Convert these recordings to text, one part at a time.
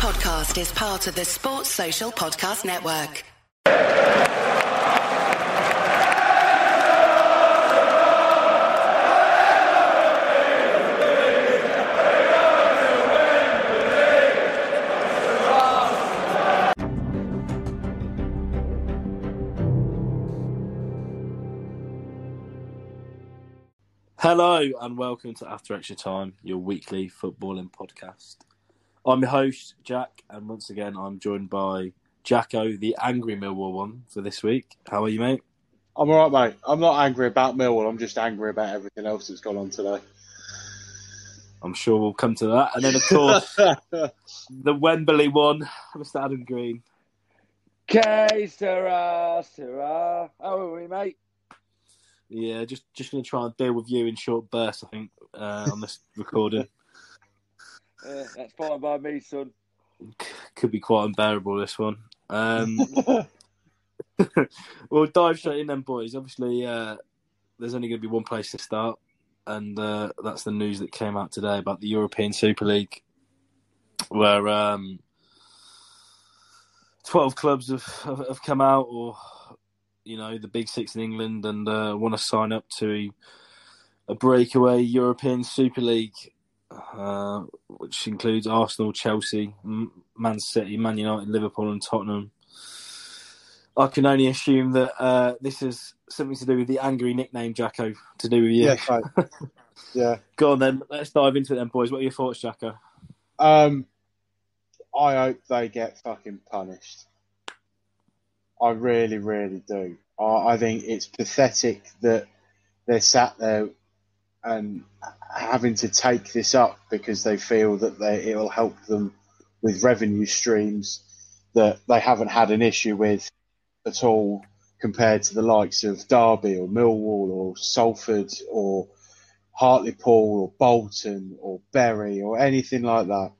podcast is part of the Sports Social Podcast Network. Hello and welcome to After Extra Time, your weekly footballing podcast. I'm your host, Jack, and once again I'm joined by Jacko, the angry Millwall one, for this week. How are you, mate? I'm all right, mate. I'm not angry about Millwall. I'm just angry about everything else that's gone on today. I'm sure we'll come to that. And then, of course, the Wembley one, Mr. Adam Green. Okay, Sarah, Sarah. How are we, mate? Yeah, just just going to try and deal with you in short bursts, I think, uh, on this recording. Uh, that's fine by me, son. Could be quite unbearable, this one. Um, we'll dive straight in then, boys. Obviously, uh, there's only going to be one place to start, and uh, that's the news that came out today about the European Super League, where um, 12 clubs have, have, have come out, or you know the big six in England and uh, want to sign up to a breakaway European Super League, uh, which includes Arsenal, Chelsea, Man City, Man United, Liverpool, and Tottenham. I can only assume that uh, this is something to do with the angry nickname Jacko to do with you. Yeah, right. yeah. Go on then. Let's dive into it then, boys. What are your thoughts, Jacko? Um, I hope they get fucking punished. I really, really do. I, I think it's pathetic that they're sat there and having to take this up because they feel that they, it'll help them with revenue streams that they haven't had an issue with at all compared to the likes of Derby or Millwall or Salford or Hartlepool or Bolton or Bury or anything like that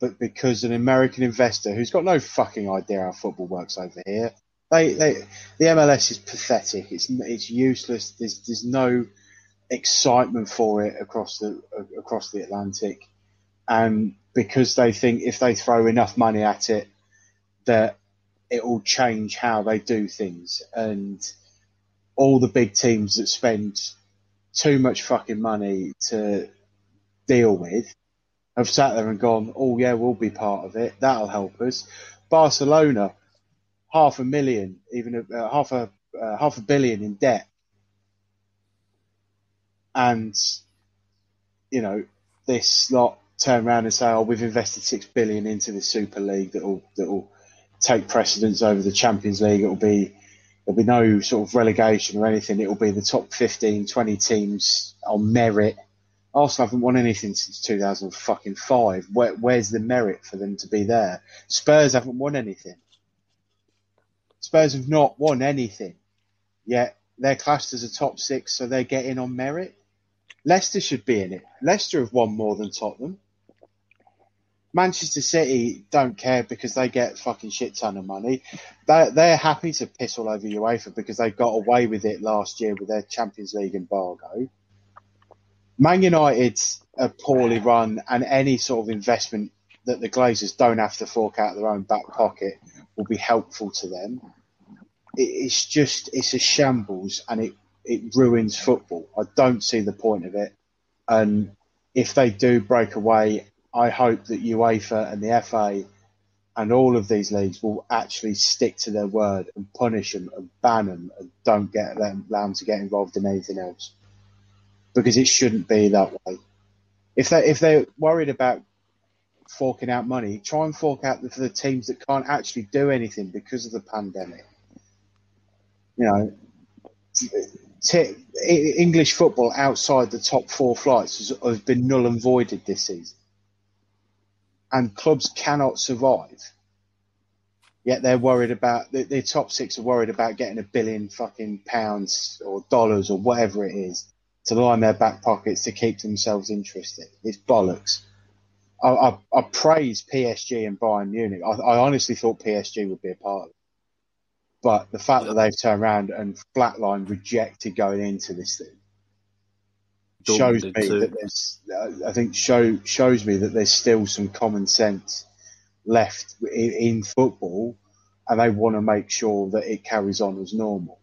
but because an American investor who's got no fucking idea how football works over here, they, they the MLS is pathetic. It's it's useless. There's there's no excitement for it across the across the Atlantic, and because they think if they throw enough money at it, that it will change how they do things, and all the big teams that spend too much fucking money to deal with have sat there and gone, oh yeah, we'll be part of it. That'll help us. Barcelona, half a million, even uh, half a uh, half a billion in debt, and you know this lot turn around and say, oh, we've invested six billion into the Super League that will that will take precedence over the Champions League. It will be there'll be no sort of relegation or anything. It will be the top 15, 20 teams on merit Arsenal haven't won anything since 2005. Where, where's the merit for them to be there? Spurs haven't won anything. Spurs have not won anything. Yet they're classed as a top six, so they're getting on merit. Leicester should be in it. Leicester have won more than Tottenham. Manchester City don't care because they get fucking shit ton of money. They're, they're happy to piss all over UEFA because they got away with it last year with their Champions League embargo. Man United are poorly run, and any sort of investment that the Glazers don't have to fork out of their own back pocket will be helpful to them. it's just it's a shambles, and it it ruins football. I don't see the point of it. And if they do break away, I hope that UEFA and the FA and all of these leagues will actually stick to their word and punish them and ban them and don't get them allow them to get involved in anything else because it shouldn't be that way. If they if they're worried about forking out money, try and fork out for the teams that can't actually do anything because of the pandemic. You know, English football outside the top four flights has, has been null and voided this season, and clubs cannot survive. Yet they're worried about the, the top six are worried about getting a billion fucking pounds or dollars or whatever it is to line their back pockets to keep themselves interested. It's bollocks. I, I, I praise PSG and Bayern Munich. I, I, honestly thought PSG would be a part of it. But the fact that they've turned around and flatline rejected going into this thing shows me too. that there's, uh, I think show shows me that there's still some common sense left in, in football, and they want to make sure that it carries on as normal.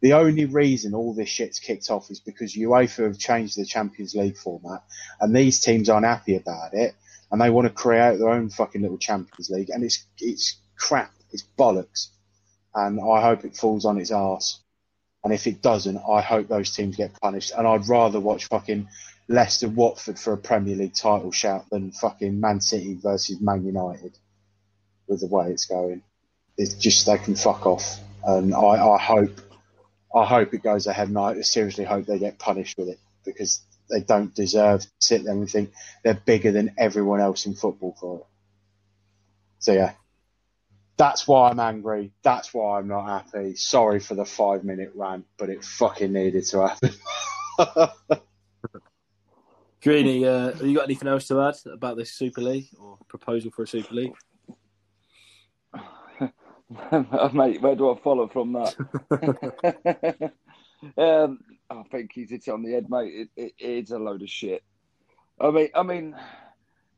The only reason all this shit's kicked off is because UEFA have changed the Champions League format, and these teams aren't happy about it, and they want to create their own fucking little Champions League, and it's it's crap, it's bollocks, and I hope it falls on its arse. And if it doesn't, I hope those teams get punished. And I'd rather watch fucking Leicester Watford for a Premier League title shout than fucking Man City versus Man United with the way it's going. It's just they can fuck off. And I, I hope I hope it goes ahead and I seriously hope they get punished with it because they don't deserve to sit there and think they're bigger than everyone else in football for it. So yeah. That's why I'm angry. That's why I'm not happy. Sorry for the five minute rant, but it fucking needed to happen. Greeny, uh, have you got anything else to add about this Super League or proposal for a Super League? Mate, where do I follow from that? um, I think he's hit it on the head, mate. It, it, it's a load of shit. I mean, I mean,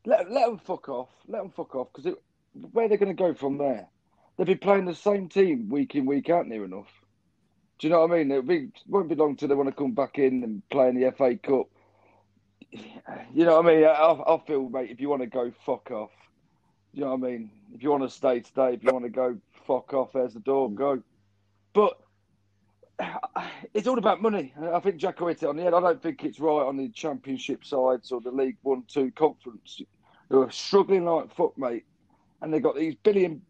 let let them fuck off. Let them fuck off because where they're going to go from there? They'll be playing the same team week in week out near enough. Do you know what I mean? It'll be won't be long till they want to come back in and play in the FA Cup. You know what I mean? I, I feel, mate, if you want to go, fuck off. You know what I mean? If you want to stay, today, If you want to go, fuck off. There's the door. Go. But it's all about money. I think Jacko hit it on the head. I don't think it's right on the championship sides or the League One, Two conference who are struggling like fuck, mate. And they've got these billion,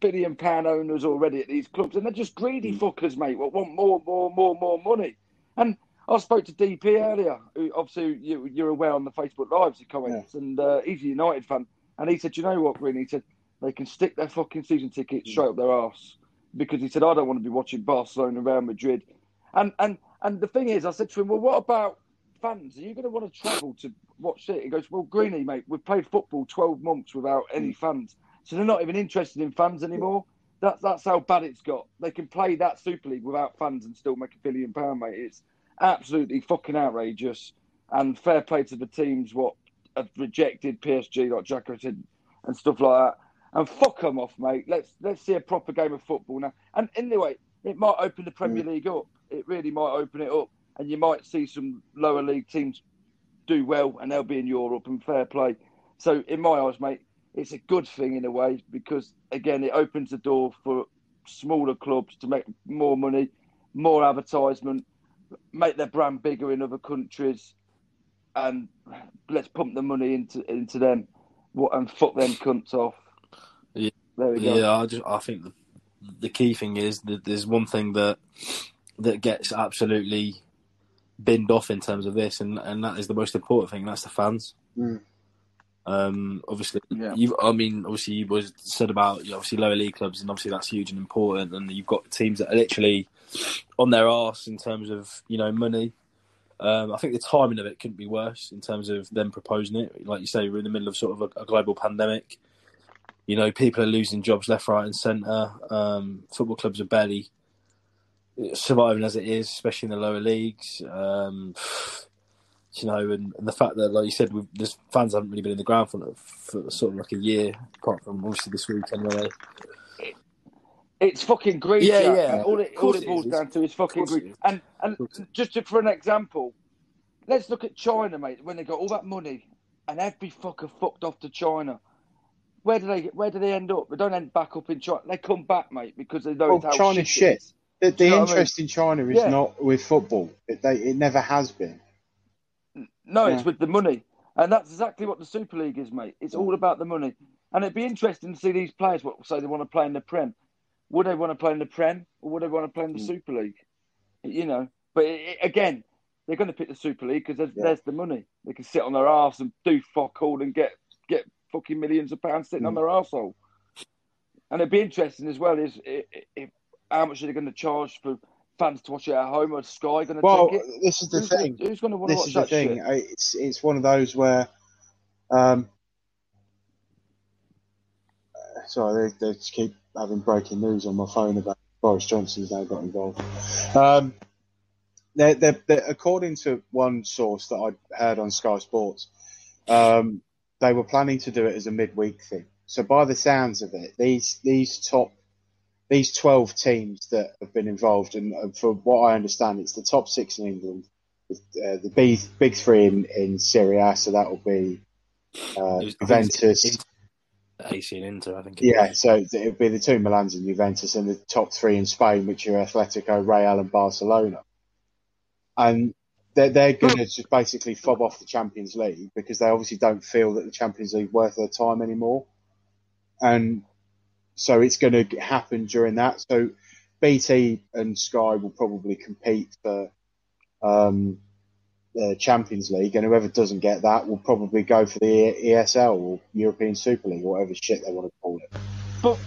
billion pound owners already at these clubs, and they're just greedy mm. fuckers, mate. What want more, more, more, more money? And I spoke to DP earlier. Who obviously you, you're aware on the Facebook Lives, he comments, and uh, he's a United fan, and he said, "You know what, Green?" He said they can stick their fucking season ticket mm. straight up their arse because he said, "I don't want to be watching Barcelona, and Real Madrid," and and and the thing is, I said to him, "Well, what about fans? Are you going to want to travel to watch it?" He goes, "Well, Greeny, mate, we've played football twelve months without any mm. fans, so they're not even interested in fans anymore." That's that's how bad it's got. They can play that Super League without fans and still make a billion pound, mate. It's absolutely fucking outrageous. And fair play to the teams what have rejected PSG, like Jacko said, and stuff like that. And fuck them off, mate. Let's let's see a proper game of football now. And anyway, it might open the Premier mm. League up. It really might open it up, and you might see some lower league teams do well, and they'll be in Europe. And fair play. So in my eyes, mate, it's a good thing in a way because again, it opens the door for smaller clubs to make more money, more advertisement, make their brand bigger in other countries, and let's pump the money into into them, what and fuck them cunts off. Yeah. There we go. Yeah, I just I think the, the key thing is that there's one thing that that gets absolutely binned off in terms of this, and and that is the most important thing. That's the fans. Mm. Um, obviously, Yeah. you. I mean, obviously, you was said about you know, obviously lower league clubs, and obviously that's huge and important. And you've got teams that are literally on their arse in terms of you know money. Um, I think the timing of it couldn't be worse in terms of them proposing it. Like you say, we're in the middle of sort of a, a global pandemic. You know, people are losing jobs left, right, and centre. Um, football clubs are barely surviving as it is, especially in the lower leagues. Um, you know, and, and the fact that, like you said, we've, the fans haven't really been in the ground for, for sort of like a year, apart from obviously this week anyway. It's fucking greed. Yeah, Jack. yeah. All it, all it it boils is. down to is fucking Of course it greed. is. And and just to, for an example, let's look at China, mate. When they got all that money, and every fucker fucked off to China. Where do they Where do they end up? They don't end back up in China. They come back, mate, because they know Well, it's how China's shit. shit. is. The, you know what I interest in China is Yeah. not with football. It, they, it never has been. No, Yeah. it's with the money. And that's exactly what the Super League is, mate. It's all about the money. And it'd be interesting to see these players what say they want to play in the Prem. Would they want to play in the Prem or would they want to play in the Mm. Super League? You know, but it, it- again, they're going to pick the Super League because there's, Yeah. there's the money. They can sit on their arse and do fuck all and get get fucking millions of pounds sitting on Mm. their arsehole. And it'd be interesting as well is i- i- if, how much are they going to charge for fans to watch it at home or Sky going to Well, take it? this is the who's, thing. Gonna, who's going to want to This watch is the thing. shit? It's it's one of those where, um, uh, sorry, they, they just keep having breaking news on my phone about Boris Johnson's now got involved. Um, they're, they're, they're, according to one source that I heard on Sky Sports, um, they were planning to do it as a midweek thing. So by the sounds of it, these these top these twelve teams that have been involved, and uh, from what I understand, it's the top six in England, uh, the big big three in in Serie A. So that will be uh, Juventus. AC and Inter, I think. Yeah, so it would be the two Milans and Juventus, and the top three in Spain, which are Atletico, Real, and Barcelona. And they're, they're going to just basically fob off the Champions League because they obviously don't feel that the Champions League worth their time anymore. And so it's going to happen during that. So BT and Sky will probably compete for um, the Champions League, and whoever doesn't get that will probably go for the ESL or European Super League or whatever shit they want to call it. But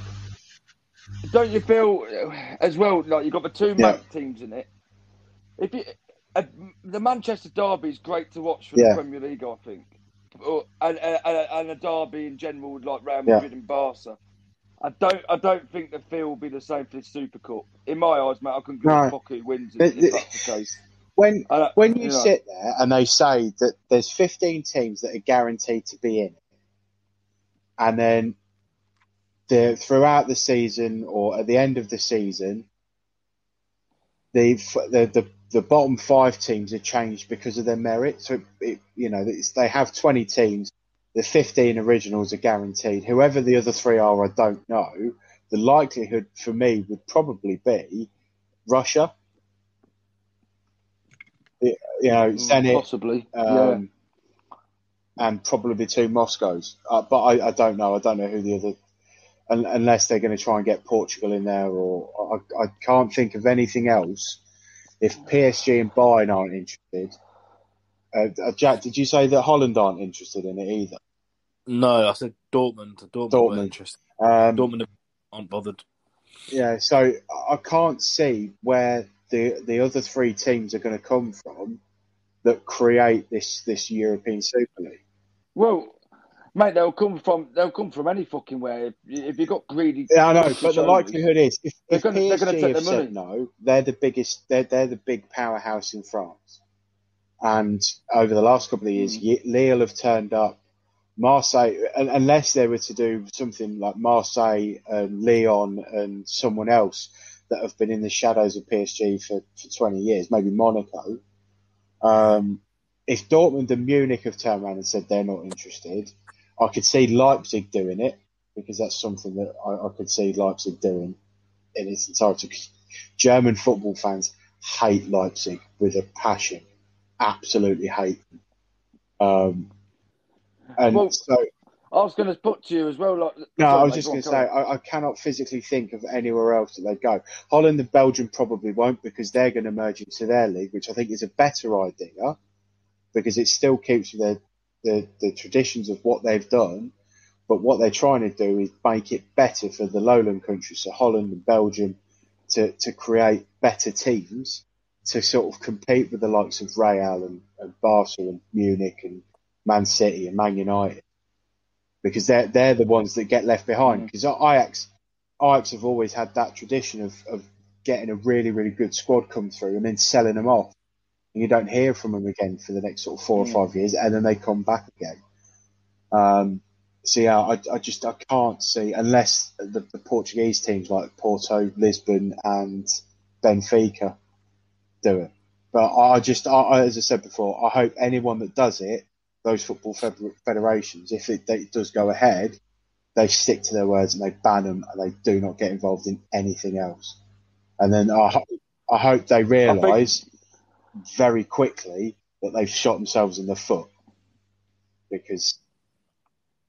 don't you feel as well like you've got the two Yeah. Teams in it? If you, uh, the Manchester derby is great to watch for Yeah. the Premier League, I think, or, and, and, and a derby in general would like Real Yeah. Madrid and Barca. I don't. I don't think the feel will be the same for the Super Cup. In my eyes, mate, I can give No. a fuck who wins if, if that's the case. When when you know. sit there and they say that there's 15 teams that are guaranteed to be in it, and then the throughout the season or at the end of the season, the the the, the bottom five teams are changed because of their merit. So it, you know they have 20 teams. The 15 originals are guaranteed. Whoever the other three are, I don't know. The likelihood for me would probably be Russia. You know, Zenit, Possibly. yeah. um, and probably two Moscows. Uh, but I, I don't know. I don't know who the other, un, unless they're going to try and get Portugal in there, or I, I can't think of anything else. If PSG and Bayern aren't interested, uh, uh, Jack, did you say that Holland aren't interested in it either? No, I said Dortmund. Dortmund, Dortmund. were. Um, Dortmund aren't bothered. Yeah, so I can't see where the the other three teams are going to come from that create this this European Super League. Well, mate, they'll come from they'll come from any fucking way. If, if you got greedy, Yeah, I know, but the likelihood is if, They're if gonna- they're gonna take have the said no, they're the biggest, they're they're the big powerhouse in France. And over the last couple of years, Mm. Lille have turned up. Marseille, unless they were to do something like Marseille and Lyon and someone else that have been in the shadows of PSG for, for 20 years, maybe Monaco. Um, if Dortmund and Munich have turned around and said they're not interested, I could see Leipzig doing it because that's something that I, I could see Leipzig doing in its entirety. German football fans hate Leipzig with a passion, absolutely hate them. Um, and Well, so, I was going to put to you as well. Like, no, I was just going to say. I, I cannot physically think of anywhere else that they go. Holland and Belgium probably won't because they're going to merge into their league, which I think is a better idea because it still keeps the, the, the traditions of what they've done. But what they're trying to do is make it better for the lowland countries, so Holland and Belgium, to, to create better teams to sort of compete with the likes of Real and, and Barca and Munich and Man City and Man United because they're they're the ones that get left behind. Mm. Because Ajax Ajax have always had that tradition of, of getting a really really good squad come through and then selling them off, and you don't hear from them again for the next sort of four Mm. or five years, and then they come back again. Um, so yeah, I, I just I can't see unless the, the Portuguese teams like Porto, Lisbon, and Benfica do it. But I just, I- as I said before, I hope anyone that does it, those football feder- federations, if it, it does go ahead, they stick to their words and they ban them and they do not get involved in anything else. And then I, ho- I hope they realise very quickly that they've shot themselves in the foot because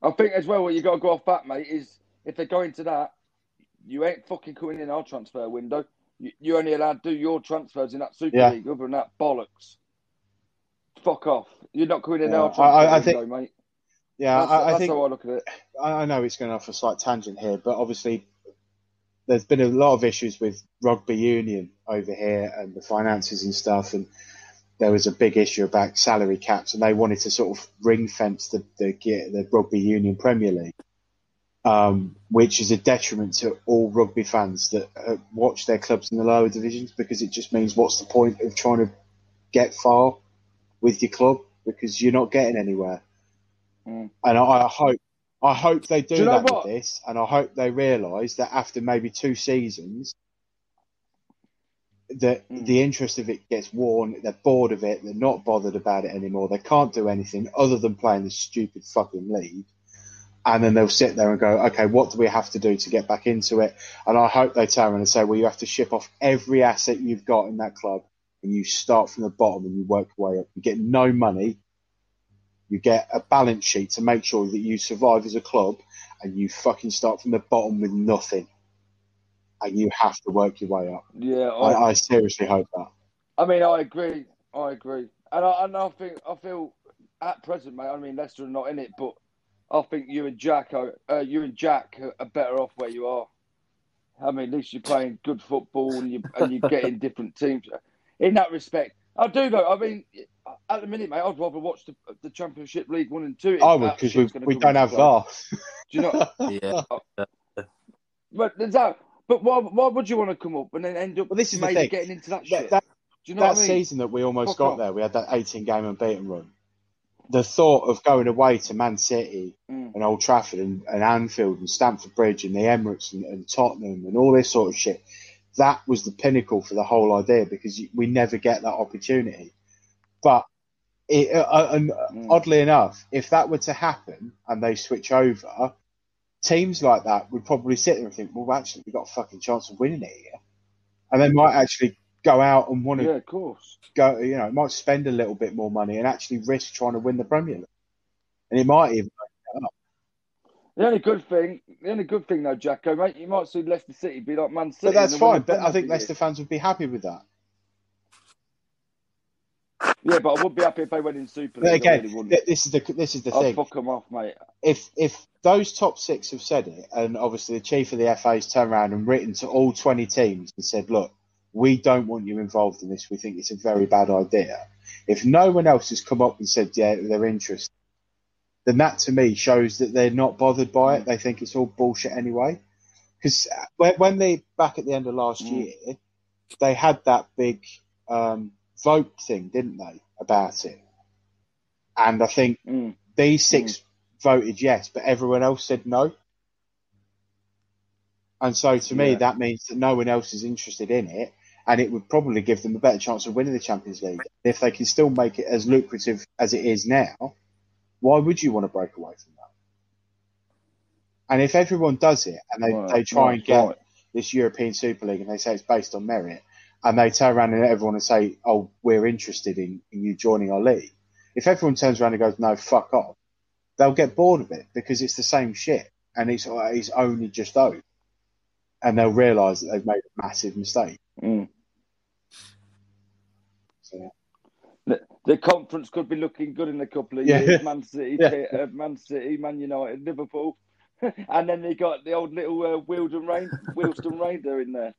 I think as well what you got to go off that, mate, is if they go into that, you ain't fucking coming in our transfer window. You, you're only allowed to do your transfers in that Super Yeah. League. Other than that, bollocks. Fuck off. You're not coming in Yeah, our I- I- think- mate. yeah, That's, I, I that's think how I look at it. I I know it's going off a slight tangent here, but obviously there's been a lot of issues with rugby union over here and the finances and stuff, and there was a big issue about salary caps, and they wanted to sort of ring fence the the, the rugby union Premier League, um, which is a detriment to all rugby fans that uh, watch their clubs in the lower divisions because it just means what's the point of trying to get far with your club because you're not getting anywhere. Mm. And I, I hope I hope they do, Do that with this, and I hope they realise that after maybe two seasons, that Mm. the interest of it gets worn. They're bored of it. They're not bothered about it anymore. They can't do anything other than play in this stupid fucking league. And then they'll sit there and go, okay, what do we have to do to get back into it? And I hope they turn around and say, well, you have to ship off every asset you've got in that club, and you start from the bottom and you work your way up. You get no money. You get a balance sheet to make sure that you survive as a club, and you fucking start from the bottom with nothing. And you have to work your way up. Yeah, I, I, I seriously hope that. I mean, I agree. I agree, and I, and I think I feel at present, mate. I mean, Leicester are not in it, but I think you and Jack are uh, you and Jack are better off where you are. I mean, at least you're playing good football and you and you're getting different teams. In that respect, I do though. I mean, at the minute, mate, I'd rather watch the, the Championship League One and Two. I would because we we don't have play. VAR. Do you know? Yeah. But there's that. But why, why would you want to come up and then end up Well, this is the maybe thing. getting into that That, shit? that, Do you know that what I mean? season that we almost Fuck got off. there, we had that 18 game unbeaten run. The thought of going away to Man City Mm. and Old Trafford and, and Anfield and Stamford Bridge and the Emirates and, and Tottenham and all this sort of shit, that was the pinnacle for the whole idea because we never get that opportunity. But it, uh, uh, and Mm. oddly enough, if that were to happen and they switch over, teams like that would probably sit there and think, well, actually, we've got a fucking chance of winning it here. And they might actually go out and want to Yeah, of course. go, you know, might spend a little bit more money and actually risk trying to win the Premier League. And it might even, The only good thing, the only good thing though, Jacko, mate, you might see Leicester City be like Man City. but that's fine. But I think Leicester fans would be happy with that. Yeah, but I would be happy if they went in Super League. Again, really this is the this is the I'd thing. fuck them off, mate. If if those top six have said it, and obviously the chief of the FA's turned around and written to all twenty teams and said, "Look, we don't want you involved in this. We think it's a very bad idea." If no one else has come up and said, "Yeah, they're interested," then that to me shows that they're not bothered by it. They think it's all bullshit anyway. Because when, when they back at the end of last Mm. year, they had that big um, vote thing, didn't they, about it? And I think Mm. these six voted yes, but everyone else said no. And so to me, Yeah. that means that no one else is interested in it, and it would probably give them a better chance of winning the Champions League. If they can still make it as lucrative as it is now, why would you want to break away from that? And if everyone does it and they, Right, they try right, and get right. this European Super League and they say it's based on merit, and they turn around and everyone and say, "Oh, we're interested in, in you joining our league," if everyone turns around and goes, "No, fuck off," they'll get bored of it because it's the same shit and it's it's only just oath, and they'll realise that they've made a massive mistake. Mm. So, The, the conference could be looking good in a couple of Yeah. years. Man City, Yeah. uh, Man City, Man United, Liverpool, and then they got the old little uh, Wealdstone Rain, Wealdstone Raider in there.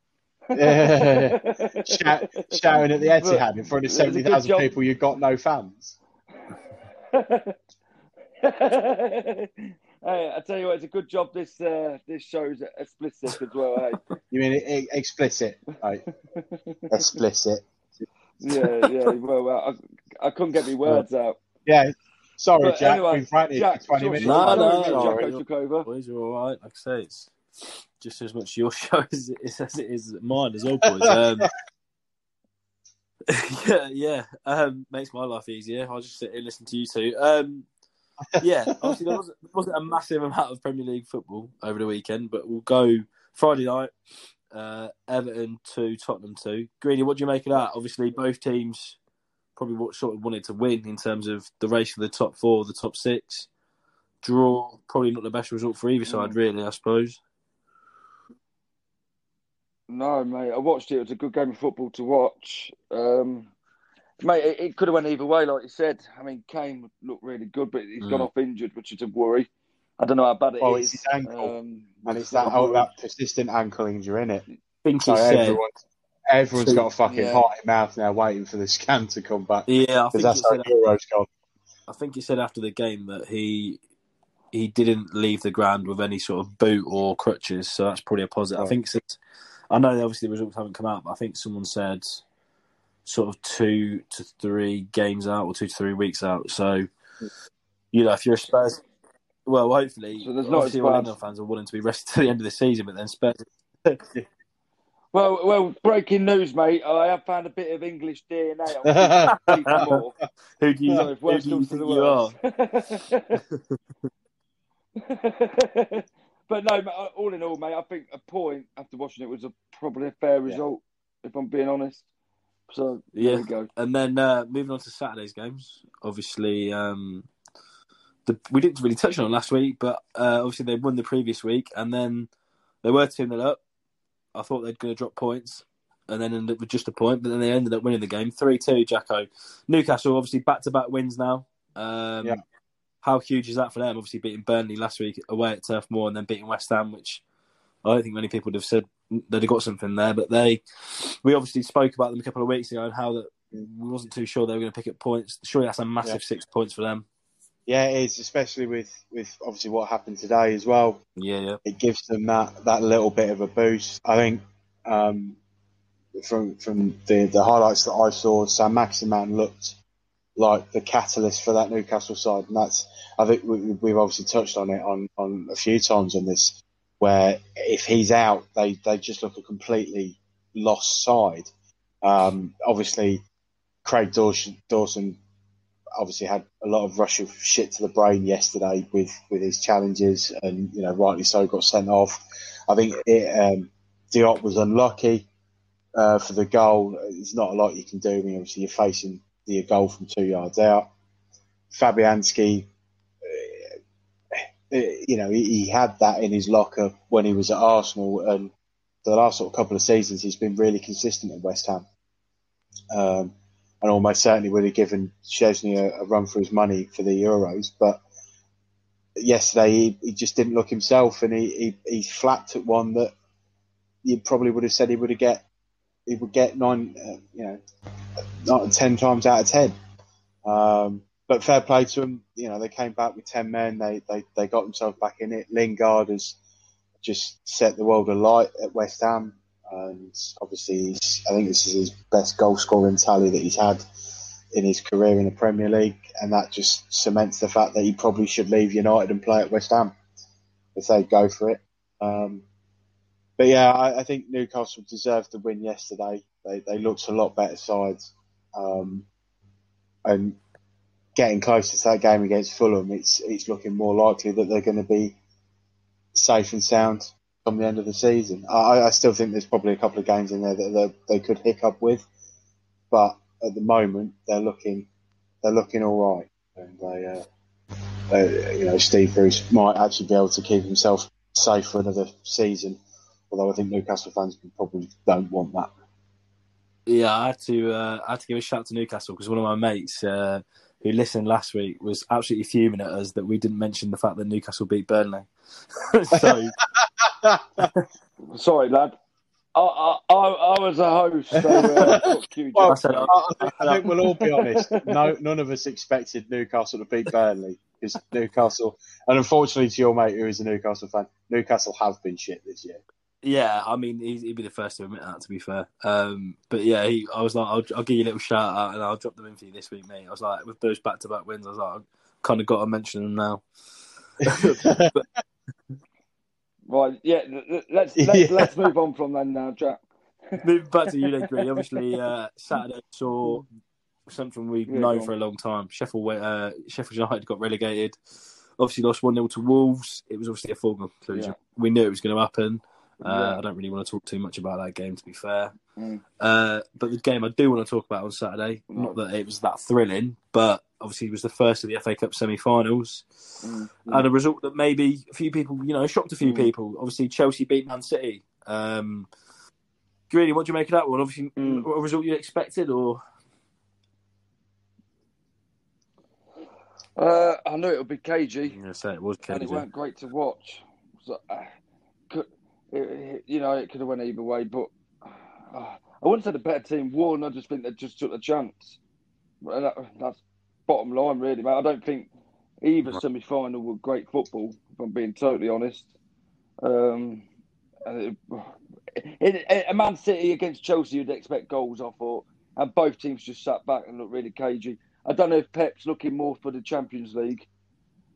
Yeah. Shout, shouting at the But Etihad in front of it seventy thousand people, you've got no fans. hey, I tell you what, it's a good job this uh, this show's explicit as well. Hey? You mean e- explicit? Right. explicit. Yeah, yeah. Well, well I, I couldn't get my words out. Yeah. Sorry, But Jack. anyway, we've Jack, for twenty sure, minutes. No, sorry, no, no, Jacko no. took over. Boys are all right. Like I say, it's just as much your show as it is, as it is mine as well, boys. Um, yeah, yeah. Um, makes my life easier. I'll just sit here and listen to you two. Um, yeah, obviously there wasn't, there wasn't a massive amount of Premier League football over the weekend, but we'll go Friday night. Uh, Everton two, Tottenham two. Greeny, what do you make of that? Obviously, both teams probably what sort of wanted to win in terms of the race for the top four, the top six. Draw probably not the best result for either side, Mm. really. I suppose. No, mate, I watched it. It was a good game of football to watch. Um, mate, it, it could have went either way, like you said. I mean, Kane looked really good, but he's gone Mm. off injured, which is a worry. I don't know how bad it is. Well, it's his ankle. Um, And it's that oh, that persistent ankle injury in it. I think So he said. everyone, everyone's got a fucking Yeah. heart in mouth now, waiting for the scan to come back Yeah, I because think, that's he how said, Euro's gone. I think he said after the game that he he didn't leave the ground with any sort of boot or crutches, so that's probably a positive. I think since, I know obviously the results haven't come out, but I think someone said sort of two to three games out or two to three weeks out. So, you know, if you're a Spurs, well, hopefully, So there's not obviously as bad- fans are willing to be rested to the end of the season, but then Spurs. Well, well, breaking news, mate. I have found a bit of English DNA. on people more. Who do you, So who do you think the you are? but no, all in all, mate, I think a point after watching it was a, probably a fair result, if I'm being honest. So Yeah. there we go. And then uh, moving on to Saturday's games, obviously, um, the, we didn't really touch on it last week, but uh, obviously they won the previous week, and then they were 2 0 up. I thought they'd going to drop points, and then ended up with just a point, but then they ended up winning the game 3 2, Jacko. Newcastle, obviously, back to back wins now. Um, Yeah. How huge is that for them? Obviously, beating Burnley last week away at Turf Moor and then beating West Ham, which I don't think many people would have said they'd have got something there, but they, we obviously spoke about them a couple of weeks ago and how that we wasn't too sure they were going to pick up points. Surely that's a massive Yeah. six points for them. Yeah, it is, especially with, with obviously what happened today as well. Yeah, yeah, It gives them that, that little bit of a boost. I think um, from from the, the highlights that I saw, Saint-Maximin looked like the catalyst for that Newcastle side, and that's I think we, we've obviously touched on it on, on a few times on this, where if he's out, they they just look a completely lost side. Um, obviously, Craig Dawson, Dawson obviously had a lot of rush of shit to the brain yesterday with, with his challenges, and you know rightly so got sent off. I think it, um, Diop was unlucky uh, for the goal. There's not a lot you can do. I mean, obviously you're facing the goal from two yards out. Fabianski, uh, you know, he, he had that in his locker when he was at Arsenal, and the last sort of couple of seasons he's been really consistent at West Ham. Um, and almost certainly would have given Szczesny a, a run for his money for the Euros. But yesterday he, he just didn't look himself, and he, he, he flapped at one that you probably would have said he would have get he would get nine, uh, you know, not ten times out of ten. Um, but fair play to them. You know, they came back with ten men. They they, they got themselves back in it. Lingard has just set the world alight at West Ham and obviously I think this is his best goal scoring tally that he's had in his career in the Premier League, and that just cements the fact that he probably should leave United and play at West Ham if they go for it. Um, but yeah, I, I think Newcastle deserved the win yesterday. They they looked a lot better sides, um, and getting closer to that game against Fulham, it's it's looking more likely that they're going to be safe and sound from the end of the season. I, I still think there's probably a couple of games in there that they, they could hiccup with, but at the moment they're looking they're looking all right, and they, uh, they, you know Steve Bruce might actually be able to keep himself safe for another season. Although I think Newcastle fans probably don't want that. yeah. I had to uh, I had to give a shout out to Newcastle because one of my mates uh, who listened last week was absolutely fuming at us that we didn't mention the fact that Newcastle beat Burnley. so Sorry, lad. I, I, I, I was a host. So, uh, you, Well, I said, I, I, think, we'll all be honest. No, none of us expected Newcastle to beat Burnley because Newcastle, and unfortunately to your mate who is a Newcastle fan, Newcastle have been shit this year. Yeah, I mean, he'd, he'd be the first to admit that. To be fair, um, but yeah, he, I was like, I'll, I'll give you a little shout out, and I'll drop them in for you this week, mate. I was like, with those back-to-back wins, I was like, I've kind of got to mention them now. right, yeah. l- l- Let's let's, Yeah. let's move on from that now, Jack. Moving back to you, then, Green. Obviously, uh, Saturday saw something we've Yeah, known for a long time. Sheffield, uh, Sheffield United got relegated. Obviously, lost one 0 to Wolves. It was obviously a foregone conclusion. We knew it was going to happen. Uh, Yeah. I don't really want to talk too much about that game, to be fair. Mm. Uh, but the game I do want to talk about on Saturday, Mm. not that it was that thrilling, but obviously it was the first of the FA Cup semi-finals, Mm. and a result that maybe a few people, you know, shocked a few Mm. people. Obviously, Chelsea beat Man City. Um, Greeny, what do you make of that one? Obviously, Mm. what result you expected, or Uh, I knew it would be cagey. I'm going to say it was cagey. And it weren't great to watch. So, uh, could, it, it- you know, it could have went either way, but uh, I wouldn't say the better team won. I just think they just took the chance. That, that's bottom line, really, mate. I don't think either Right. semi-final were great football. If I'm being totally honest. Um, and it, it, it, a Man City against Chelsea, you'd expect goals. I thought and both teams just sat back and looked really cagey. I don't know if Pep's looking more for the Champions League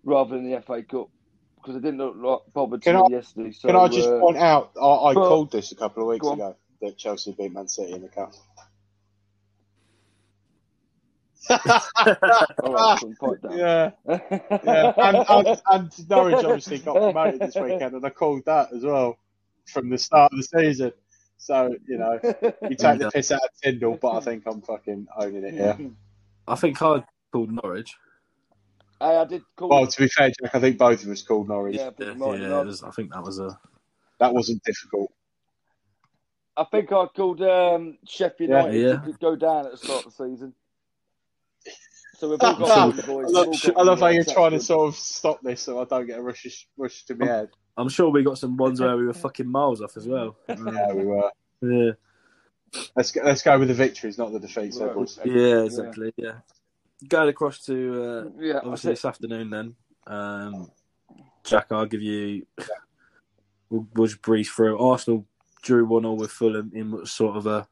rather than the FA Cup because it didn't look like bothered to I- yesterday. So, Can I just uh, point out, I, I but- called this a couple of weeks ago that Chelsea beat Man City in the cup. All right, son, pipe yeah, yeah. And, and, and Norwich obviously got promoted this weekend, and I called that as well from the start of the season. So you know, you take the piss out of Tyndall, but I think I'm fucking owning it here. I think I called Norwich. Hey, I did call. Well, to be fair, Jack, I think both of us called Norwich. yeah, I think Yeah, you yeah, was, I think that was a. That wasn't difficult. I think I called um, Sheffield Yeah. United Yeah. to go down at the start of the season. So we've all I got the boys. love, got I love how you're trying to sort of stop this so I don't get a rush, rush to my head. I'm sure we got some ones where we were fucking miles off as well. Yeah, we were. Yeah, Let's go, let's go with the victories, not the defeats. Right. everyone's saying. yeah, exactly. Yeah, going across to uh, Yeah, obviously that's this afternoon. Then, um, Jack, I'll give you. We'll, we'll just breeze through. Arsenal drew one 0 with Fulham in sort of a.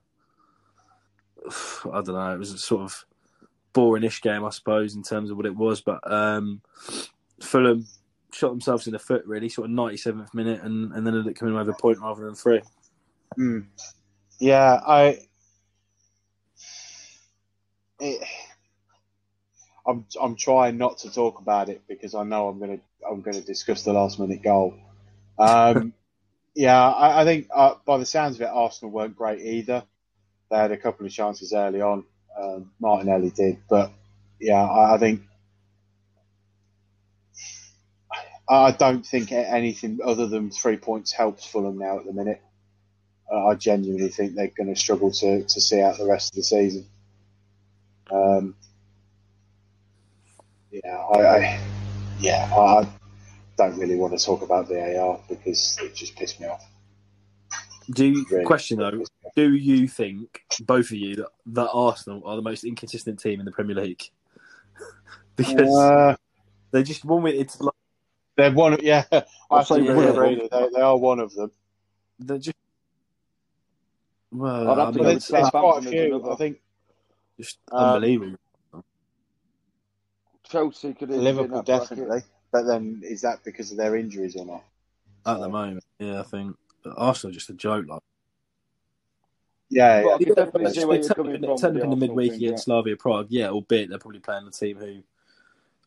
I don't know. It was a sort of boring-ish game, I suppose, in terms of what it was. But um, Fulham shot themselves in the foot, really, sort of 97th minute, and, and then ended up coming with a point rather than three. Hmm. Yeah, I. It, I'm I'm trying not to talk about it because I know I'm gonna I'm gonna discuss the last minute goal. Um, yeah, I, I think uh, by the sounds of it, Arsenal weren't great either. They had a couple of chances early on. Um, Martinelli did, but yeah, I, I think I don't think anything other than three points helps Fulham now at the minute. Uh, I genuinely think they're going to struggle to, to see out the rest of the season. Um, yeah, I, I yeah I don't really want to talk about VAR because it just pissed me off. Do you, Really. question though? Do you think both of you that, that Arsenal are the most inconsistent team in the Premier League? because Uh, they just one minute it's like they're one. Of, yeah, I think one of really, they, they are one of them. they're just. Well, I'd have mean, But go there's, quite a few. I think just Um, unbelievable Chelsea could even be Liverpool that bracket. definitely. But then, is that because of their injuries or not? at the moment. Yeah, I think but Arsenal are just a joke. Like Yeah, I yeah. can definitely they see where you're turned coming up from. in- turned up the in the midweek against Slavia Prague. Yeah, albeit they're probably playing a team who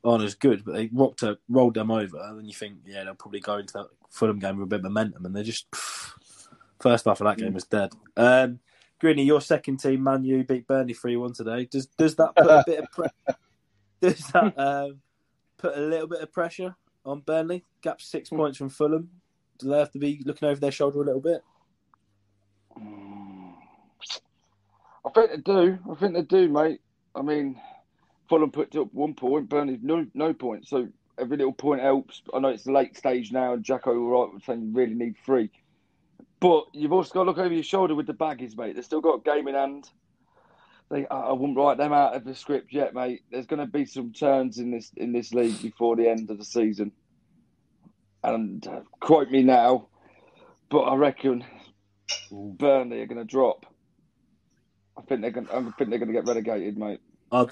aren't as good, but they rocked a, rolled them over. And then you think, yeah, they'll probably go into that Fulham game with a bit of momentum, and they're just first half of that game was dead. Um, Greeny, your second team, Man U, beat Burnley three one today. Does does that put a bit of pre- does that um, put a little bit of pressure on Burnley? Gap six points from Fulham. Do they have to be looking over their shoulder a little bit? Mm. I think they do. I think they do, mate. I mean, Fulham put up one point, Burnley no no points. So every little point helps. I know it's the late stage now, and Jacko all right with saying you really need three. But you've also got to look over your shoulder with the baggies, mate. They've still got a game in hand. They, I I wouldn't write them out of the script yet, mate. There's going to be some turns in this in this league before the end of the season. And uh, quote me now, but I reckon Burnley are going to drop. I think they're going. I think they're going to get relegated, mate. I,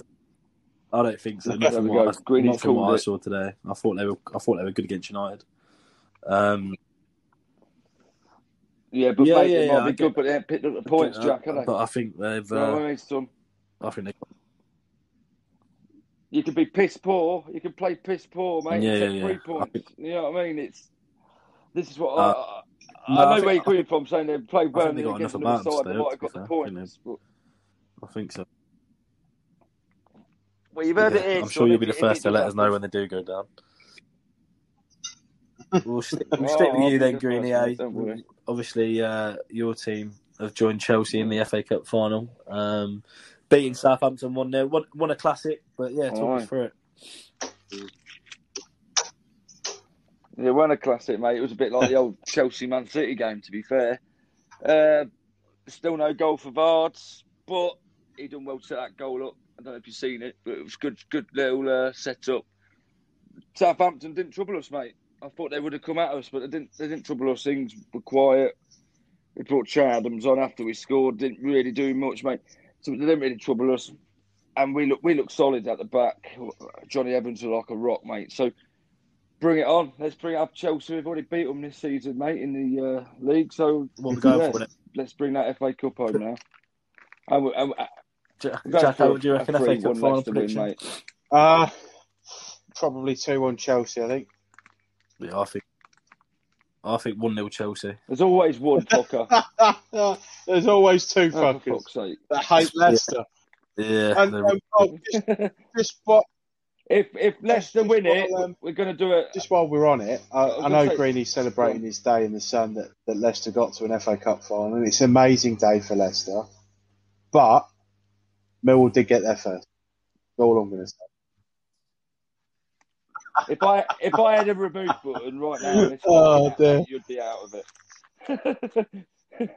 I don't think so. Not from what. I, not from what I saw today. I thought they were. I thought they were good against United. Um, Yeah, but Yeah, mate, yeah, it yeah, might I be get- good, but they haven't picked up the points, uh, Jack, they? But I think they've. You know what Uh, I mean, son? I think they. You can be piss poor. You can play piss poor, mate. Yeah, yeah, three yeah. points. Think- You know what I mean? It's this is what Uh, I. I, no, I I know where you're coming from, saying they played they Burnley got against enough another side still, might have got the points. But, I think so. well, you've heard Yeah, it here. I'm sure you'll be the first to let us know when they do go down. We'll stick, we'll Oh, stick with I'll you then, the Greeny. eh? mate, don't worry. Obviously, uh, your team have joined Chelsea in the FA Cup final, um, beating Southampton one 0 won, won a classic, but yeah, talk Aye. us through it. It wasn't a classic, mate. It was a bit like the old Chelsea Man City game, to be fair. Uh, still no goal for Vards, but he done well to set that goal up. I don't know if you've seen it, but it was good, good little uh, setup. Southampton didn't trouble us, mate. I thought they would have come at us, but they didn't. They didn't trouble us. Things were quiet. We brought Che Adams on after we scored. Didn't really do much, mate. so they didn't really trouble us. And we look we look solid at the back. Jonny Evans was like a rock, mate. So bring it on. Let's bring up Chelsea. We've already beat them this season, mate, in the uh, league. So What going yeah, for then? let's bring that FA Cup home now. And, we- and, Jack, Jack how would you reckon FA 3-1 Cup final Leicester win, prediction? mate. Uh, probably 2 1 Chelsea, I think. Yeah, I think I think one 0 Chelsea. There's always one fucker. There's always two Oh, for fuckers fuck's sake. that hate Leicester. Yeah, And, um, oh, just, just, what, if if Leicester win it, while, um, we're going to do it. just while we're on it, I, I I know say- Greeny's celebrating his day in the sun that, that Leicester got to an FA Cup final, and it's an amazing day for Leicester. But Millwall did get there first. That's all I'm going to say. If I if I had a remove button right now, Oh, out, you'd be out of it.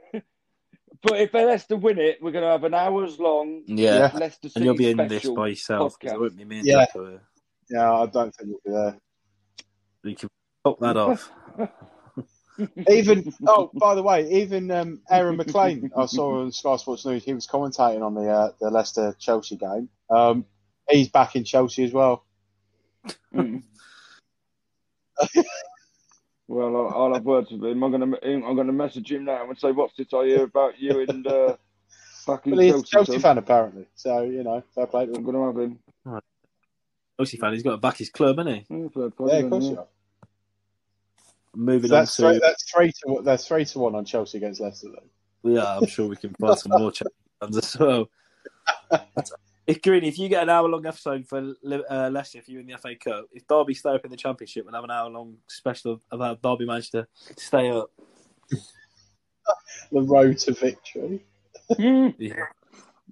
but if Leicester win it, we're going to have an hours long yeah. Yeah. Leicester City And you'll be in this by yourself. 'cause podcast. It won't be me and Yeah. Jack over here. Yeah, I don't think we'll be there. We can pop that off. Even oh, by the way, even um, Aaron McLean, I saw on Sky Sports News, he was commentating on the uh, the Leicester Chelsea game. Um, he's back in Chelsea as well. Mm. well, I'll, I'll have words with him. I'm going to I'm going to message him now and say, "What's it I hear about you and uh, fucking Well, he's a Chelsea?" Chelsea fan apparently, so you know, fair play to I'm him. going to have him. Chelsea fan, he's got to back his club, hasn't he? Yeah, fair Yeah, of course yeah. You are. Moving So that's on three, to that's three to one- that's three to one on Chelsea against Leicester. Though. yeah, I'm sure we can find some more Chelsea fans as well. If Greeny, if you get an hour long episode for uh, Leicester, if you're in the FA Cup, if Derby stay up in the Championship, we'll have an hour long special about Derby managed to stay up. The road to victory. Yeah.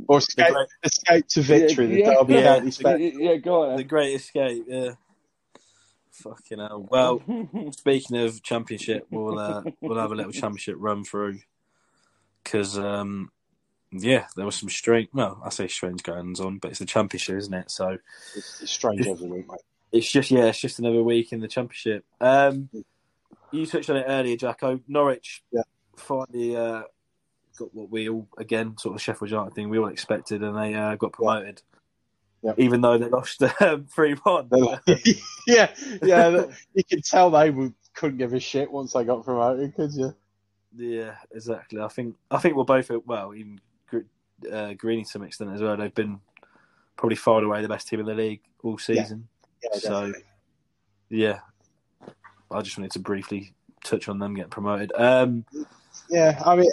or escape, great- escape to victory. Yeah, the Derby yeah. County Yeah, yeah, go on. The Great Escape, yeah. Fucking hell. Well, speaking of Championship, we'll uh, we'll have a little Championship run through because um, yeah, there was some strange. Well, I say strange goings on, but it's the Championship, isn't it? So It's, it's strange every week, mate. it's just yeah, it's just another week in the Championship. Um, you touched on it earlier, Jacko. Norwich Yeah. finally uh, got what we all again sort of Sheffield United thing we all expected, and they uh, got promoted. Yeah. Even though they lost um, three one. Like- yeah, yeah. You can tell they couldn't give a shit once they got promoted, could you? Yeah, exactly. I think I think we're both well, even Gr- uh, Greeny to some extent as well. They've been probably far and away the best team in the league all season. Yeah, So- Yeah, I just wanted to briefly touch on them getting promoted. Um, yeah. I mean,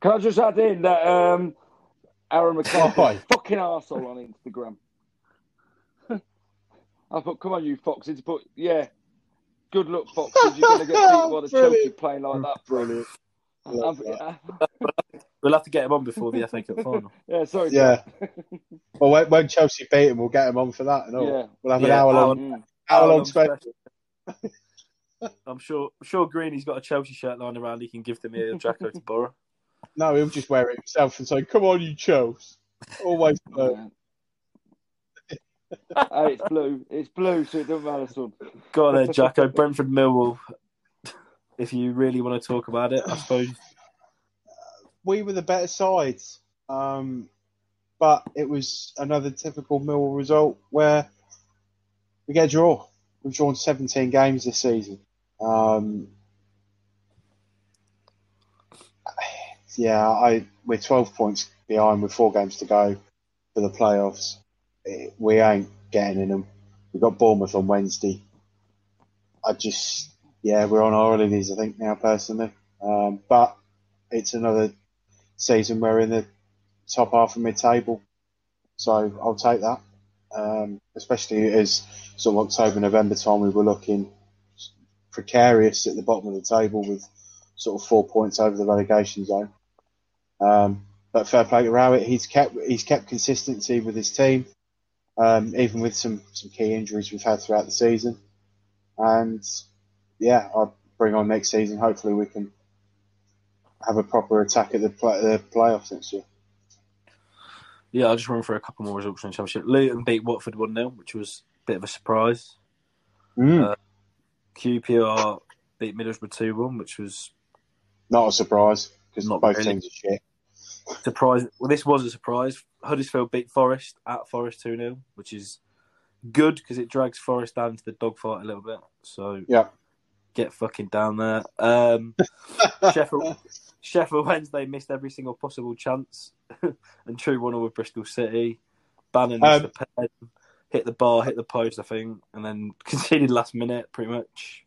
Can I just add in that um, Aaron McCarthy, fucking arsehole on Instagram. I thought, come on, you foxes, but yeah, good luck, foxes. You're going to get beat by the Chelsea Brilliant. playing like that, bro. brilliant. I'm- we'll have to get him on before the FA Cup final. yeah, sorry. Yeah. Well, when, when Chelsea beat him, we'll get him on for that. And all. Yeah. We'll have an Yeah, hour hour- long, Mm. hour long long special. I'm sure. I'm sure Greeny's got a Chelsea shirt lying around. He can give them a Jacko to borrow. No, he'll just wear it himself and say, "Come on, you Chelsea." Always. blue. Yeah. hey, it's blue. It's blue, so it doesn't matter, son. Go on there, Jacko. Brentford Millwall. If you really want to talk about it, I suppose. we were the better sides. Um, but it was another typical Millwall result where we get a draw. We've drawn 17 games this season. Um, yeah, I we're 12 points behind with four games to go for the playoffs. Eh, We ain't getting in them. We've got Bournemouth on Wednesday. I just, yeah, we're on our holidays, I think, now, personally. Um, but it's another season we're in the top half of mid-table, so I'll take that. Um, especially as sort of October, November time, we were looking precarious at the bottom of the table with sort of four points over the relegation zone. Um, but fair play to Rowett, he's kept he's kept consistency with his team, um, even with some some key injuries we've had throughout the season. And yeah, I'll bring on next season. Hopefully, we can have a proper attack at the, play, the playoffs next year. Yeah, I'll just run for a couple more results from the Championship. Luton beat Watford 1 0, which was a bit of a surprise. Mm. Uh, QPR beat Middlesbrough 2 1, which was Not a surprise because Not both really. teams are shit. surprise. Well, this was a surprise. Huddersfield beat Forest at Forest 2 0, which is good because it drags Forest down to the dogfight a little bit. So Yeah. get fucking down there. Um, Sheffield, Sheffield Wednesday missed every single possible chance and true one with Bristol City. Bannan Um, the pen, hit the bar, hit the post, I think, and then conceded last minute, pretty much.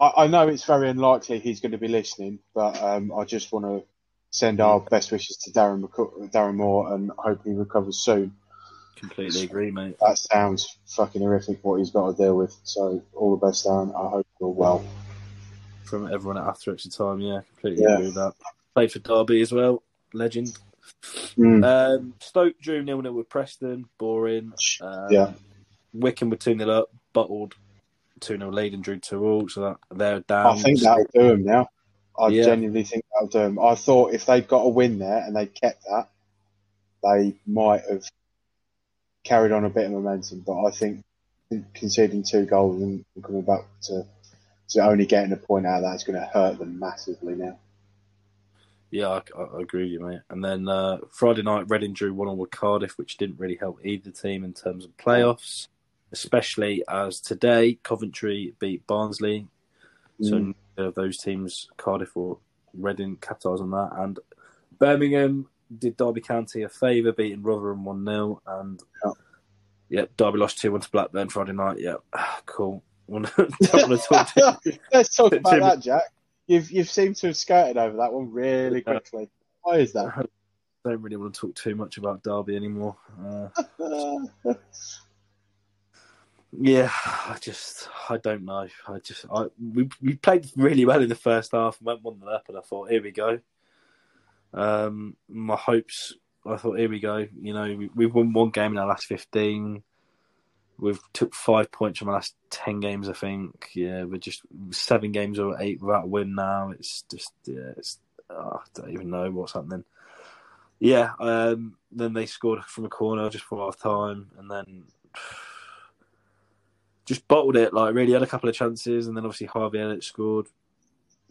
I, I know it's very unlikely he's going to be listening, but um, I just want to send our best wishes to Darren, McCo- Darren Moore and hope he recovers soon. Completely agree, mate. That sounds fucking horrific what he's got to deal with. So all the best, Darren. I hope you're well. From everyone at After Extra Time, yeah, completely Yeah. agree with that. Played for Derby as well, legend. Mm. Um, Stoke drew nil nil with Preston, boring. Um, Yeah. Wycombe were 2 0 up, bottled 2 0 lead and drew 2 all, so that they're down. I think that'll do him now. I Yeah. genuinely think that'll do him. I thought if they'd got a win there and they kept that, they might have carried on a bit of momentum. But I think conceding two goals and coming back to, to only getting a point out of that is going to hurt them massively now. Yeah, I, I agree with you, mate. And then uh, Friday night, Reading drew 1 1 with Cardiff, which didn't really help either team in terms of playoffs, especially as today Coventry beat Barnsley. So Mm. neither of those teams, Cardiff or Reading, capitalise on that. And Birmingham did Derby County a favour, beating Rotherham 1 0. And Yeah. yep, Derby lost 2 1 to Blackburn Friday night. Yep, cool. Don't want to talk to Let's talk about that, Jack. You've you've seemed to have skirted over that one really Yeah. quickly. Why is that? I don't really want to talk too much about Derby anymore. Uh, Yeah, I just I don't know. I just I we we played really well in the first half went one 0 up, and I thought here we go. Um, my hopes. I thought here we go. You know, we, we've won one game in our last fifteen. We've took five points from our last ten games. I think. Yeah, we're just seven games or eight without a win now. It's just yeah, it's oh, I don't even know what's happening. Yeah, um, then they scored from a corner just for half time, and then just bottled it. Like really had a couple of chances, and then obviously Harvey Elliott scored.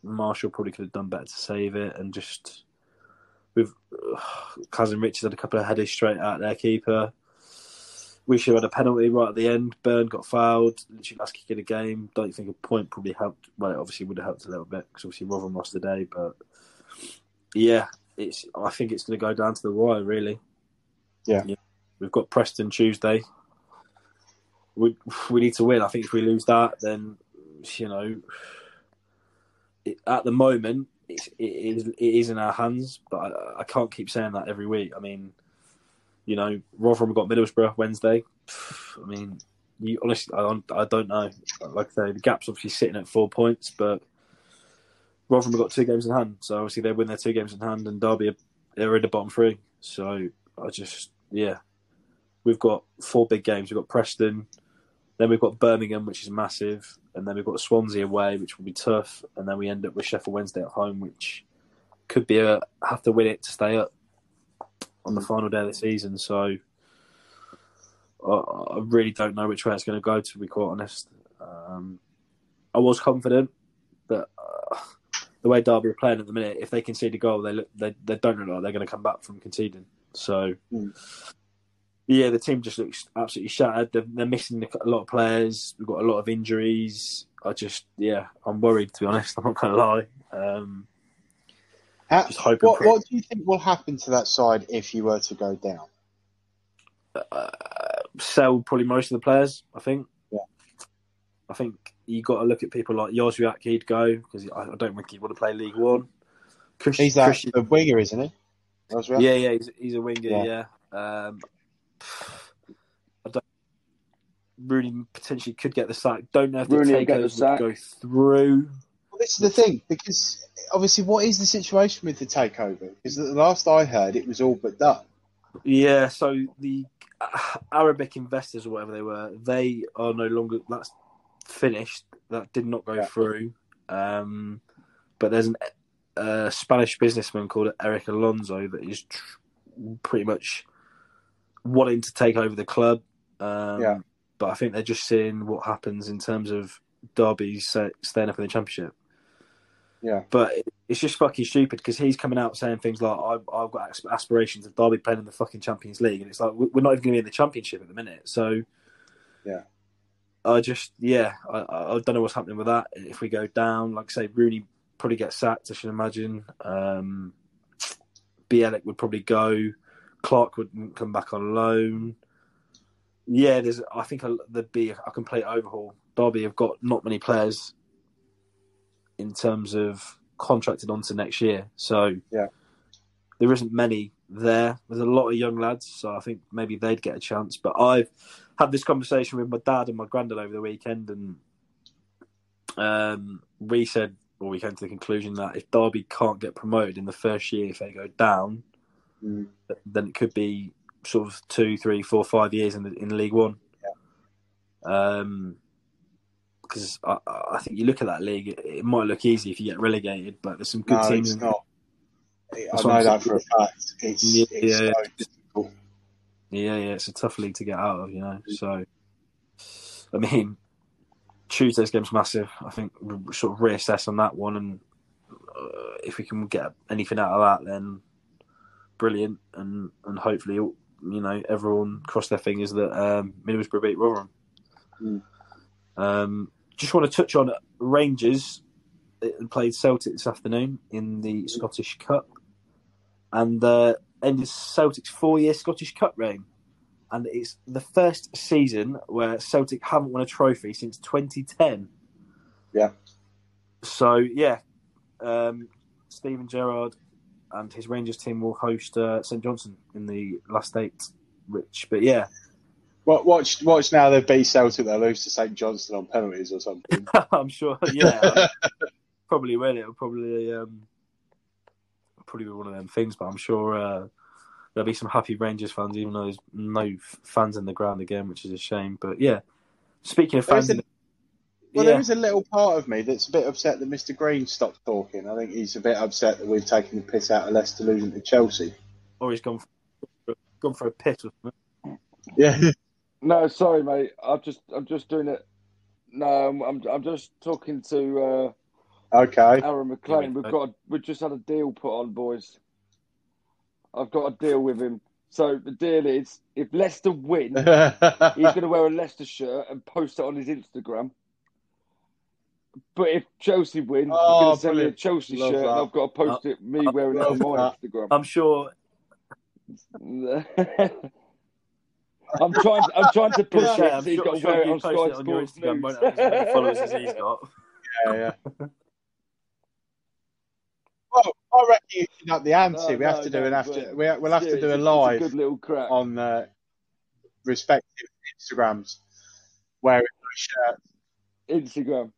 Marshall probably could have done better to save it, and just with Kazim-Richards had a couple of headers straight at their keeper. We should have had a penalty right at the end. Byrne got fouled. Literally last kick of the game. Don't think a point probably helped. Well, it obviously would have helped a little bit because obviously Rotherham lost today. But yeah, it's. I think it's going to go down to the wire. Really. Yeah. We've got Preston Tuesday. We we need to win. I think if we lose that, then you know, it, at the moment it's, it is it is in our hands. But I, I can't keep saying that every week. I mean, you know, Rotherham got Middlesbrough Wednesday. I mean, you honestly, I don't, I don't know. Like I say, the gap's obviously sitting at four points, but Rotherham got two games in hand. So obviously they win their two games in hand, and Derby are they're in the bottom three. So I just, yeah, we've got four big games. We've got Preston, then we've got Birmingham, which is massive, and then we've got Swansea away, which will be tough, and then we end up with Sheffield Wednesday at home, which could be a have to win it to stay up on the final day of the season. So I, I really don't know which way it's going to go. To be quite honest, um, I was confident, but uh, the way Derby are playing at the minute, if they concede a goal, they look, they they don't look like they're going to come back from conceding. So. Mm. Yeah, the team just looks absolutely shattered. They're, they're missing a lot of players. We've got a lot of injuries. I just, yeah, I'm worried to be honest. I'm not going to lie. Um, How, Just hoping what, what do you think will happen to that side if you were to go down? uh, sell probably most of the players. I think. Yeah. I think you got to look at people like Jóźwiak. He'd go because I, I don't think he'd want to play League One. Christian, He's that Christian- a winger, isn't he? Roswell? yeah, yeah, he's, he's a winger. Yeah. Yeah. Um, I don't. Rooney potentially could get the sack. Don't know if the Rooney will get the sack. would go through. Well, this is the thing because obviously, what is the situation with the takeover? Because the last I heard, it was all but done. Yeah, so the uh, Arabic investors or whatever they were, they are no longer. That's finished. That did not go Yeah. through. Um, but there's an a Spanish businessman called Erik Alonso that is tr- pretty much wanting to take over the club. Um, Yeah. But I think they're just seeing what happens in terms of Derby staying up in the championship. Yeah. But it's just fucking stupid because he's coming out saying things like, I've, I've got aspirations of Derby playing in the fucking Champions League. And it's like, we- we're not even going to be in the Championship at the minute. So, Yeah. I just, yeah, I, I don't know what's happening with that. If we go down, like I say, Rooney probably gets sacked, I should imagine. Um, Bielik would probably go. Clark wouldn't come back on loan. Yeah, there's. I think a, there'd be a complete overhaul. Derby have got not many players in terms of contracted onto next year, so Yeah. there isn't many there. There's a lot of young lads, so I think maybe they'd get a chance. But I've had this conversation with my dad and my granddad over the weekend, and um, we said, or we came to the conclusion that if Derby can't get promoted in the first year, if they go down, Mm. then it could be sort of two, three, four, five years in the, in League One. Um, because I, I think you look at that league, it, it might look easy if you get relegated, but there's some good No, teams. it's not. I know that for a fact. It's, Yeah, it's yeah. so difficult. Yeah, yeah, it's a tough league to get out of, you know. So, I mean, Tuesday's game's massive. I think sort of reassess on that one, and uh, if we can get anything out of that, then brilliant, and and hopefully, you know, everyone cross their fingers that um, Middlesbrough beat Rotherham. Mm. Um, just want to touch on Rangers. Played Celtic this afternoon in the Scottish Cup, and uh, ended Celtic's four-year Scottish Cup reign. And it's the first season where Celtic haven't won a trophy since 2010. Yeah. So yeah, um, Steven Gerrard and his Rangers team will host uh, St Johnstone in the last eight. Which, but yeah, Wa- Watch, watch now. They beat Celtic. They lose to St Johnstone on penalties or something. I'm sure. Yeah, probably will. It'll probably um, probably be one of them things. But I'm sure uh, there'll be some happy Rangers fans, even though there's no fans in the ground again, which is a shame. But yeah, speaking of fans, Well, yeah, there is a little part of me that's a bit upset that Mr. Green stopped talking. I think he's a bit upset that we've taken the piss out of Leicester losing to Chelsea. or he's gone for, gone for a pit or something. Yeah. No, sorry, mate. I'm just I'm just doing it. No, I'm I'm, I'm just talking to uh, Okay. Aaron McLean. We've got a, we've just had a deal put on, boys. I've got a deal with him. So the deal is, if Leicester win, he's going to wear a Leicester shirt and post it on his Instagram. But if Chelsea win, Oh, he's going to send me a. Chelsea Love shirt, and. I've got to post it me uh, wearing it on my that. Instagram. I'm sure. I'm trying. I'm trying to push Yeah, it. I'm so he's sure, got I'm to wear sure it on post Sky it on your Instagram, News. won't it? As followers as he's got. yeah, yeah. Well, I reckon you should up the ante. No, we have no, to do no, an after. We, we'll have Yeah, to do it's a it's live good little crack. on the respective Instagrams wearing those shirts. Instagram.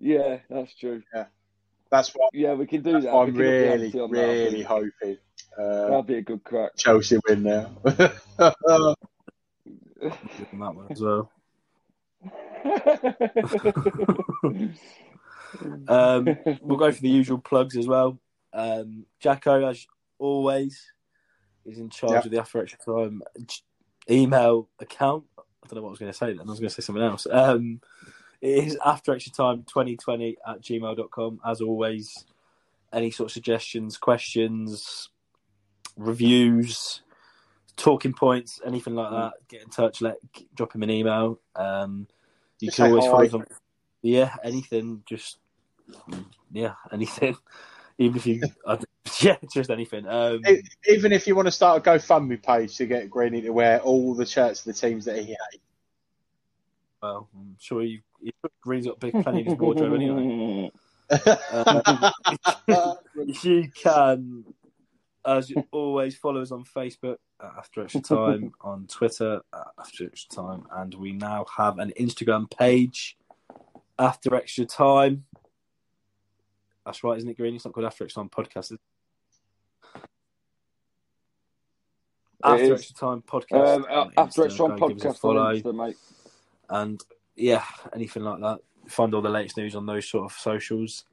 Yeah, that's true. Yeah, that's what Yeah, we can do that. I'm can up the really, that, really hoping. Uh, That'd be a good crack. Chelsea win now. That one as well. Um, we'll go for the usual plugs as well. Um, Jacko, as always, is in charge Yeah. of the After Extra Time email account. I don't know what I was going to say then. I was going to say something else. Um, it is After Extra Time 2020 at gmail.com. As always, any sort of suggestions, questions, reviews, talking points, anything like that, get in touch. Let drop him an email. Um, you Just can always hi. us on yeah, anything, just yeah, anything. Even if you, I, yeah, just anything. Um, Even if you want to start a GoFundMe page to get Greeny to wear all the shirts of the teams that he hates. Well, I'm sure you, you Green's got big plenty in his wardrobe anyway. Um, you can, as always, follow us on Facebook at After Extra Time, on Twitter at After Extra Time, and we now have an Instagram page, After Extra Time. That's right, isn't it, Green? It's not called After Extra Time Podcast. is it? After is. Extra Time Podcast. Um, on after extra Go give us a podcast follow Insta, mate. And yeah, anything like that. Find all the latest news on those sort of socials.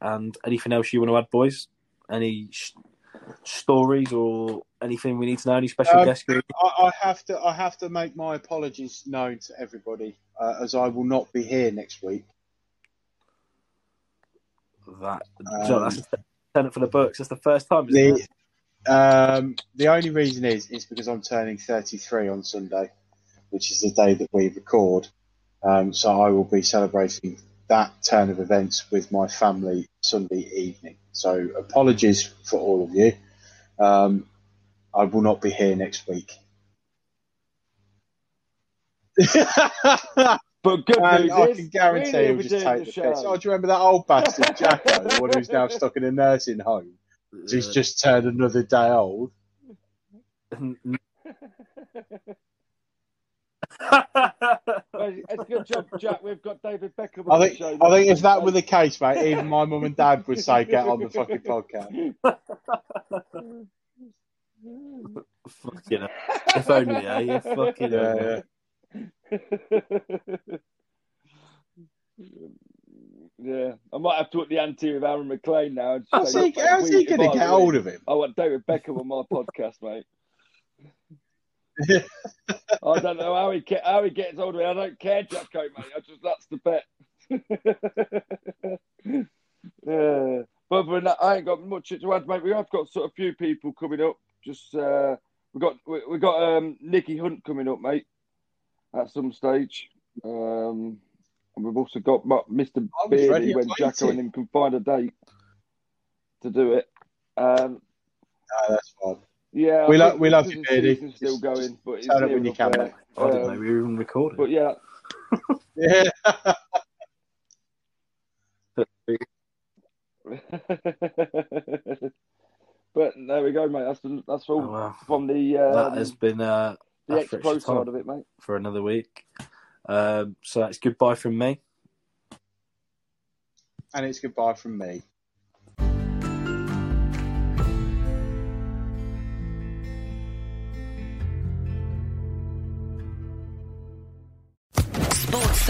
And anything else you want to add, boys? Any sh- stories or anything we need to know? Any special Um, guests? I, I have to. I have to make my apologies known to everybody, uh, as I will not be here next week. that. John, that's a tenant for the books. That's the first time. The um, the only reason is is because I'm turning 33 on Sunday, which is the day that we record. Um, so I will be celebrating that turn of events with my family Sunday evening. So apologies for all of you. Um, I will not be here next week. But good And news I is, can guarantee we're he'll just take the the piss. Oh, do you remember that old bastard Jacko, the one who's now stuck in a nursing home? He's just turned another day old. Well, It's a good job, Jack. We've got David Beckham. I on the think show I think if that were the case, mate, even my mum and dad would say get on the fucking podcast. Fucking hell. If only, eh? You fucking Yeah, hell. yeah. yeah, I might have to up the ante with Aaron McLean now. and How's say, he, how's he if going to get hold of him? I want David Beckham on my podcast, mate. I don't know how he how he gets hold of me. I don't care, Jacko, mate. I just that's the bet. yeah. But other than that, I ain't got much to add, mate. We have got sort of few people coming up. Just uh, we got we, we got um, Nicky Hunt coming up, mate, at some stage. Um, and we've also got Mr. I was ready Beardy when Jacko and him can find a date to do it. Um, No, that's fine. Yeah, We I lo- think we love you, the Beardy. still going, but it's turn up near when you enough can, there. I didn't know Um, we were even recording. But yeah, Yeah. but there we go, mate. That's that's all Oh, well. from the that um, has been uh, the after ex pro side of it, mate. for another week. Um, so that's goodbye from me. and it's goodbye from me.